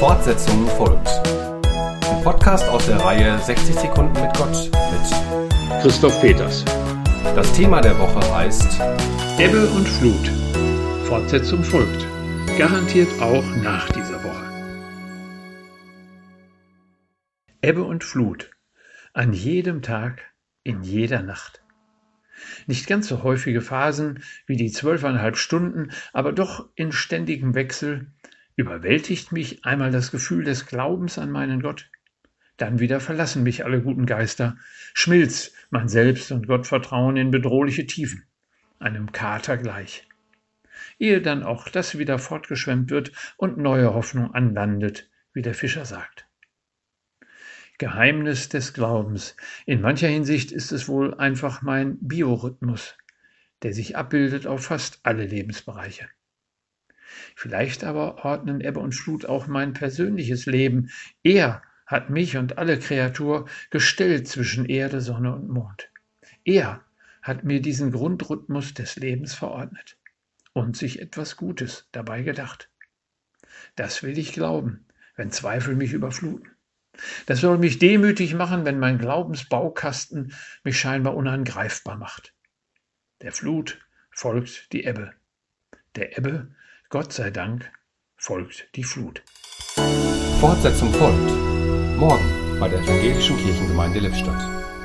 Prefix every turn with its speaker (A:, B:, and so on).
A: Fortsetzung folgt. Ein Podcast aus der Reihe 60 Sekunden mit Gott mit
B: Christoph Peters.
A: Das Thema der Woche heißt
B: Ebbe und Flut. Fortsetzung folgt. Garantiert auch nach dieser Woche. Ebbe und Flut. An jedem Tag, in jeder Nacht. Nicht ganz so häufige Phasen wie die zwölfeinhalb Stunden, aber doch in ständigem Wechsel überwältigt mich einmal das Gefühl des Glaubens an meinen Gott. Dann wieder verlassen mich alle guten Geister, schmilzt mein Selbst- und Gottvertrauen in bedrohliche Tiefen, einem Kater gleich. Ehe dann auch das wieder fortgeschwemmt wird und neue Hoffnung anlandet, wie der Fischer sagt. Geheimnis des Glaubens. In mancher Hinsicht ist es wohl einfach mein Biorhythmus, der sich abbildet auf fast alle Lebensbereiche. Vielleicht aber ordnen Ebbe und Flut auch mein persönliches Leben. Er hat mich und alle Kreatur gestellt zwischen Erde, Sonne und Mond. Er hat mir diesen Grundrhythmus des Lebens verordnet und sich etwas Gutes dabei gedacht. Das will ich glauben, wenn Zweifel mich überfluten. Das soll mich demütig machen, wenn mein Glaubensbaukasten mich scheinbar unangreifbar macht. Der Flut folgt die Ebbe. Der Ebbe, Gott sei Dank, folgt die Flut.
A: Fortsetzung folgt. Morgen bei der Evangelischen Kirchengemeinde Lippstadt.